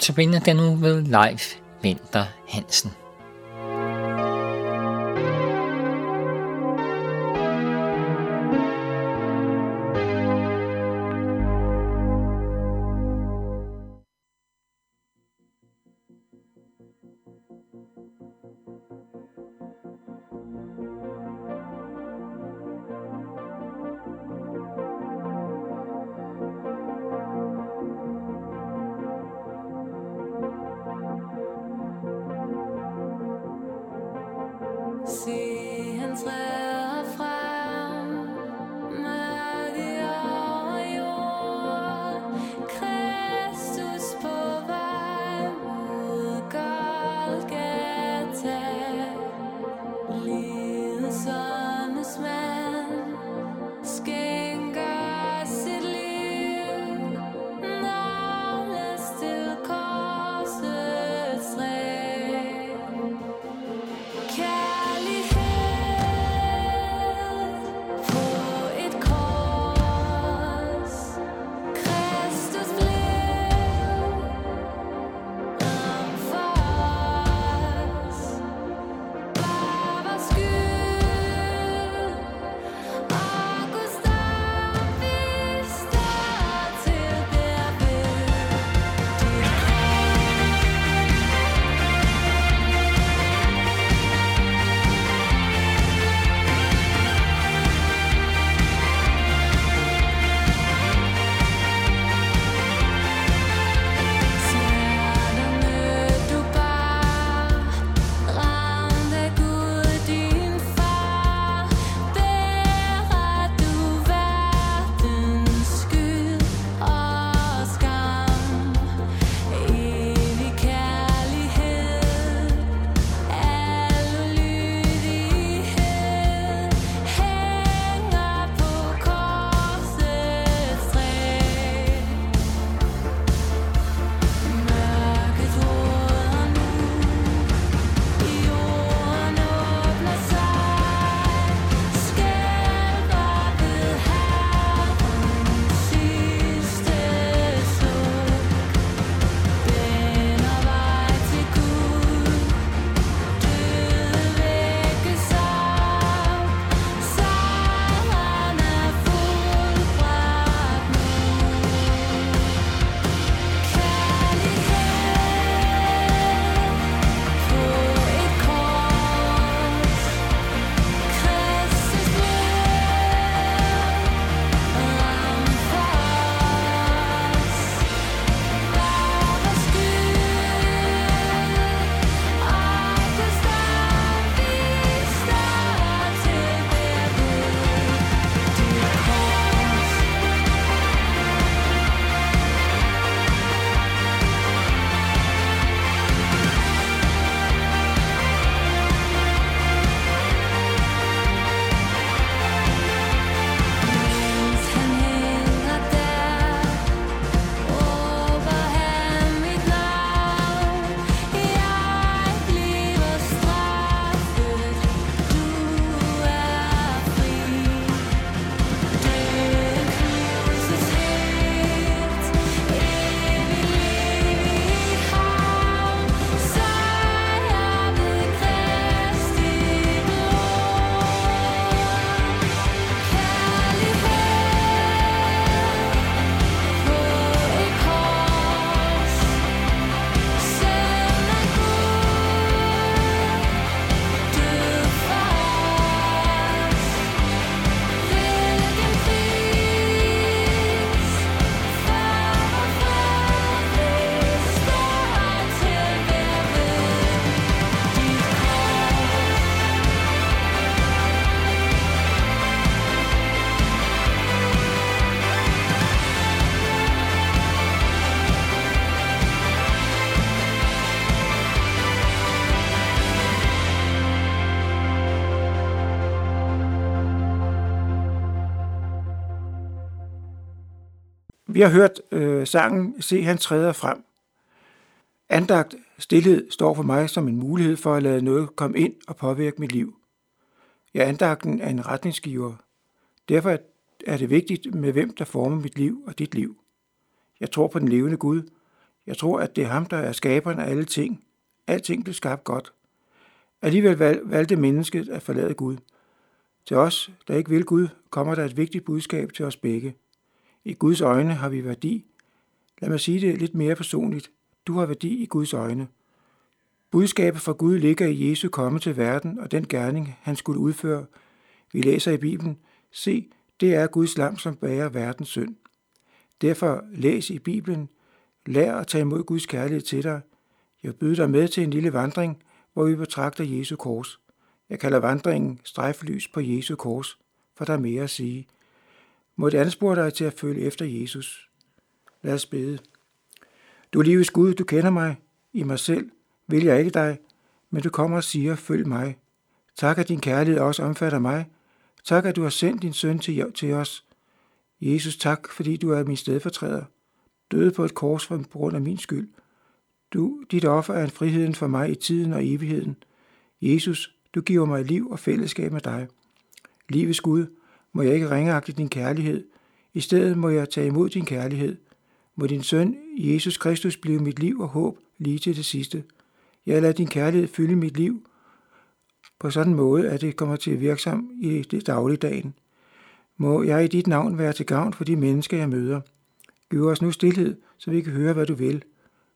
Notabene den nu ved Leif Vinter Hansen. Vi har hørt øh, sangen Se, han træder frem. Andagt stillhed står for mig som en mulighed for at lade noget komme ind og påvirke mit liv. Ja, andagten er en retningsgiver. Derfor er det vigtigt med hvem, der former mit liv og dit liv. Jeg tror på den levende Gud. Jeg tror, at det er ham, der er skaberen af alle ting. Alting blev skabt godt. Alligevel valgte mennesket at forlade Gud. Til os, der ikke vil Gud, kommer der et vigtigt budskab til os begge. I Guds øjne har vi værdi. Lad mig sige det lidt mere personligt. Du har værdi i Guds øjne. Budskabet fra Gud ligger i Jesu komme til verden og den gerning, han skulle udføre. Vi læser i Bibelen, se, det er Guds lam, som bærer verdens synd. Derfor læs i Bibelen, lær at tage imod Guds kærlighed til dig. Jeg byder dig med til en lille vandring, hvor vi betragter Jesu kors. Jeg kalder vandringen strejflys på Jesu kors, for der er mere at sige. Må det anspore dig til at følge efter Jesus. Lad os bede. Du er livets Gud, du kender mig. I mig selv vil jeg ikke dig, men du kommer og siger, følg mig. Tak, at din kærlighed også omfatter mig. Tak, at du har sendt din søn til, til os. Jesus, tak, fordi du er min stedfortræder. Døde på et kors for på grund af min skyld. Du, dit offer er en friheden for mig i tiden og evigheden. Jesus, du giver mig liv og fællesskab med dig. Livets Gud, må jeg ikke ringeagte din kærlighed. I stedet må jeg tage imod din kærlighed. Må din søn, Jesus Kristus, blive mit liv og håb lige til det sidste. Jeg lader din kærlighed fylde mit liv på sådan en måde, at det kommer til at virke sammen i det dagligdagen. Må jeg i dit navn være til gavn for de mennesker, jeg møder. Giv os nu stillhed, så vi kan høre, hvad du vil.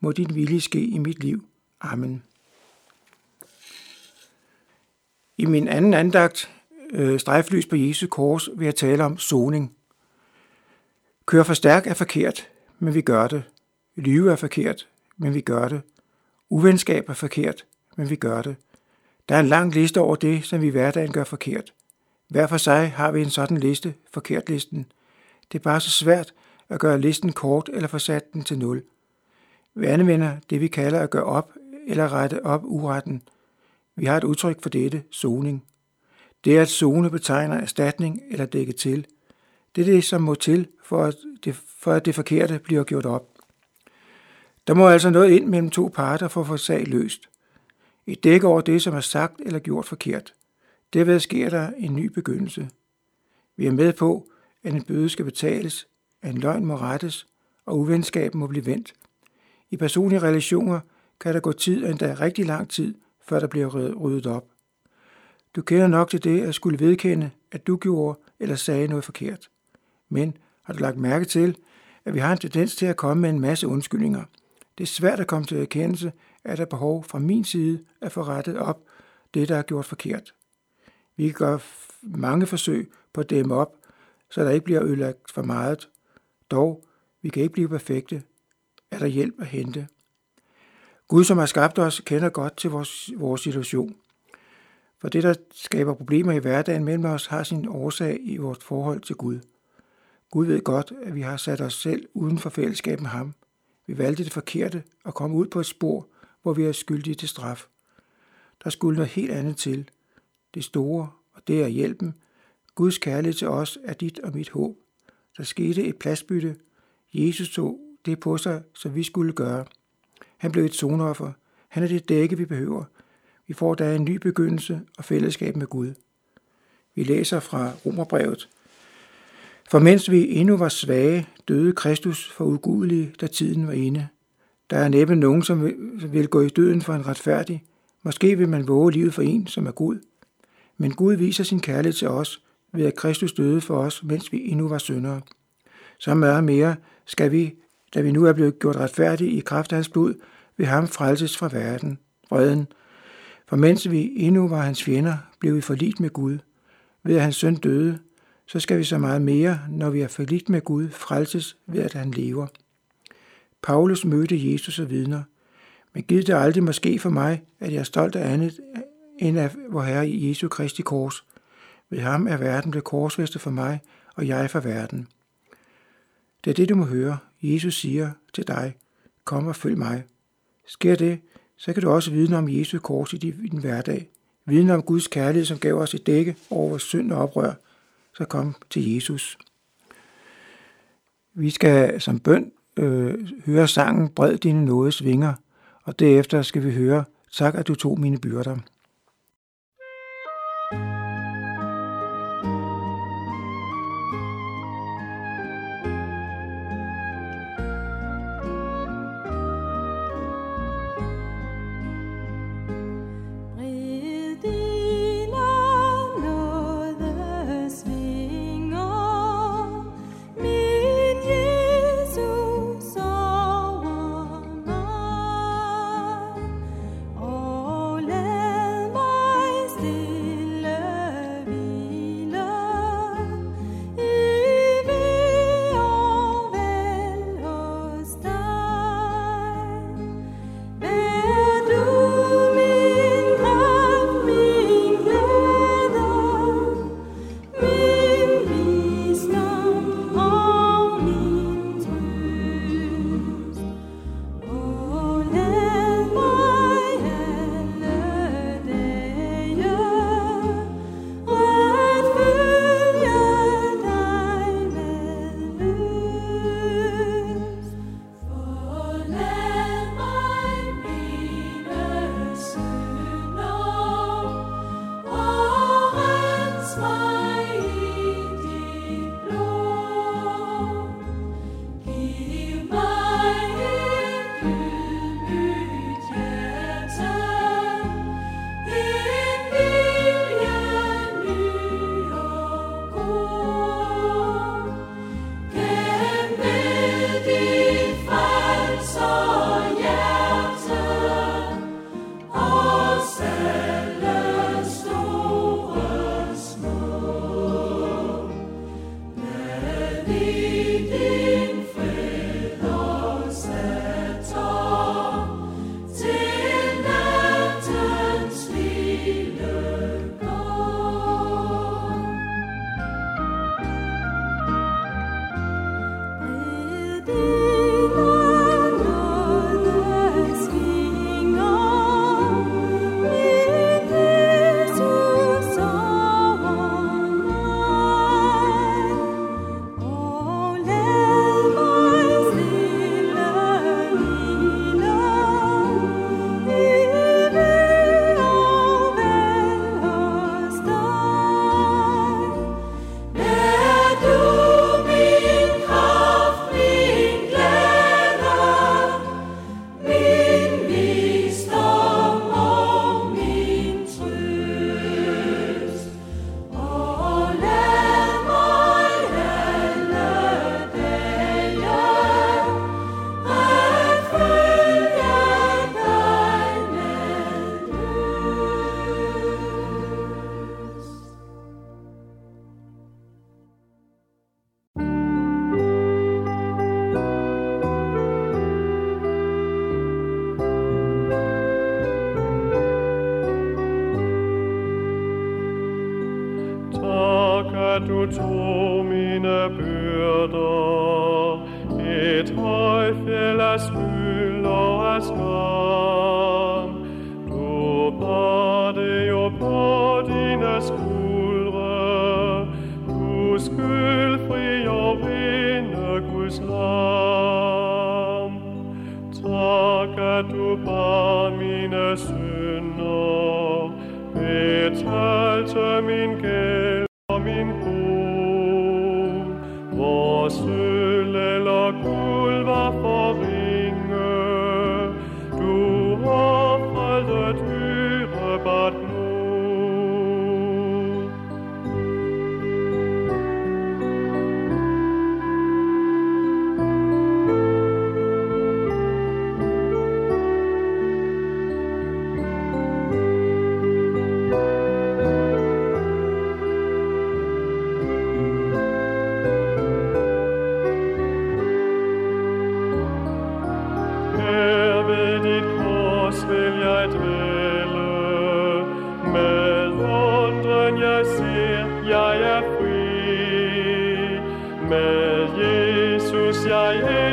Må din vilje ske i mit liv. Amen. I min anden andagt, øh, strejflys på Jesu kors, ved at tale om soning. Køre for stærk er forkert, men vi gør det. Lyve er forkert, men vi gør det. Uvenskab er forkert, men vi gør det. Der er en lang liste over det, som vi i hverdagen gør forkert. Hver for sig har vi en sådan liste, forkert listen. Det er bare så svært at gøre listen kort eller få sat den til nul. Vi anvender det, vi kalder at gøre op eller rette op uretten. Vi har et udtryk for dette, soning. Det at zone betegner erstatning eller dække til. Det er det, som må til, for at det, for at det forkerte bliver gjort op. Der må altså noget ind mellem to parter for at få sag løst. Et dæk over det, som er sagt eller gjort forkert. Derved sker der en ny begyndelse. Vi er med på, at en bøde skal betales, at en løgn må rettes, og uvenskab må blive vendt. I personlige relationer kan der gå tid, endda rigtig lang tid, før der bliver ryddet op. Du kender nok til det at skulle vedkende, at du gjorde eller sagde noget forkert. Men har du lagt mærke til, at vi har en tendens til at komme med en masse undskyldninger. Det er svært at komme til erkendelse, at der er behov fra min side at få rettet op det, der er gjort forkert. Vi kan gøre mange forsøg på at dæmme op, så der ikke bliver ødelagt for meget. Dog, vi kan ikke blive perfekte. Er der hjælp at hente? Gud, som har skabt os, kender godt til vores, vores situation. For det, der skaber problemer i hverdagen mellem os, har sin årsag i vores forhold til Gud. Gud ved godt, at vi har sat os selv uden for fællesskab med ham. Vi valgte det forkerte og kom ud på et spor, hvor vi er skyldige til straf. Der skulle noget helt andet til. Det store, og det er hjælpen. Guds kærlighed til os er dit og mit håb. Der skete et pladsbytte. Jesus tog det på sig, som vi skulle gøre. Han blev et sonoffer. Han er det dække, vi behøver. Vi får da en ny begyndelse og fællesskab med Gud. Vi læser fra Romerbrevet. For mens vi endnu var svage, døde Kristus for ugudelige, da tiden var inde. Der er næppe nogen, som vil gå i døden for en retfærdig. Måske vil man våge livet for en, som er Gud. Men Gud viser sin kærlighed til os, ved at Kristus døde for os, mens vi endnu var syndere. Så meget mere skal vi, da vi nu er blevet gjort retfærdige i kraft af hans blod, ved ham frelses fra verden, vreden. For mens vi endnu var hans fjender, blev vi forligt med Gud. Ved at hans søn døde, så skal vi så meget mere, når vi er forligt med Gud, frelses ved at han lever. Paulus mødte Jesus og vidner, men giv det aldrig måske for mig, at jeg er stolt af andet end af vor Herre i Jesu Kristi kors. Ved ham er verden blevet korsfæstet for mig, og jeg for verden. Det er det, du må høre. Jesus siger til dig, kom og følg mig. Sker det, så kan du også vidne om Jesu kors i din hverdag. Vidne om Guds kærlighed, som gav os et dække over vores synd og oprør. Så kom til Jesus. Vi skal som bøn øh, høre sangen Bred dine nådes vinger, og derefter skal vi høre Tak, at du tog mine byrder. Her ved dit kors vil jeg dvæle. Med jeg ser, jeg er fri. Med Jesus jeg er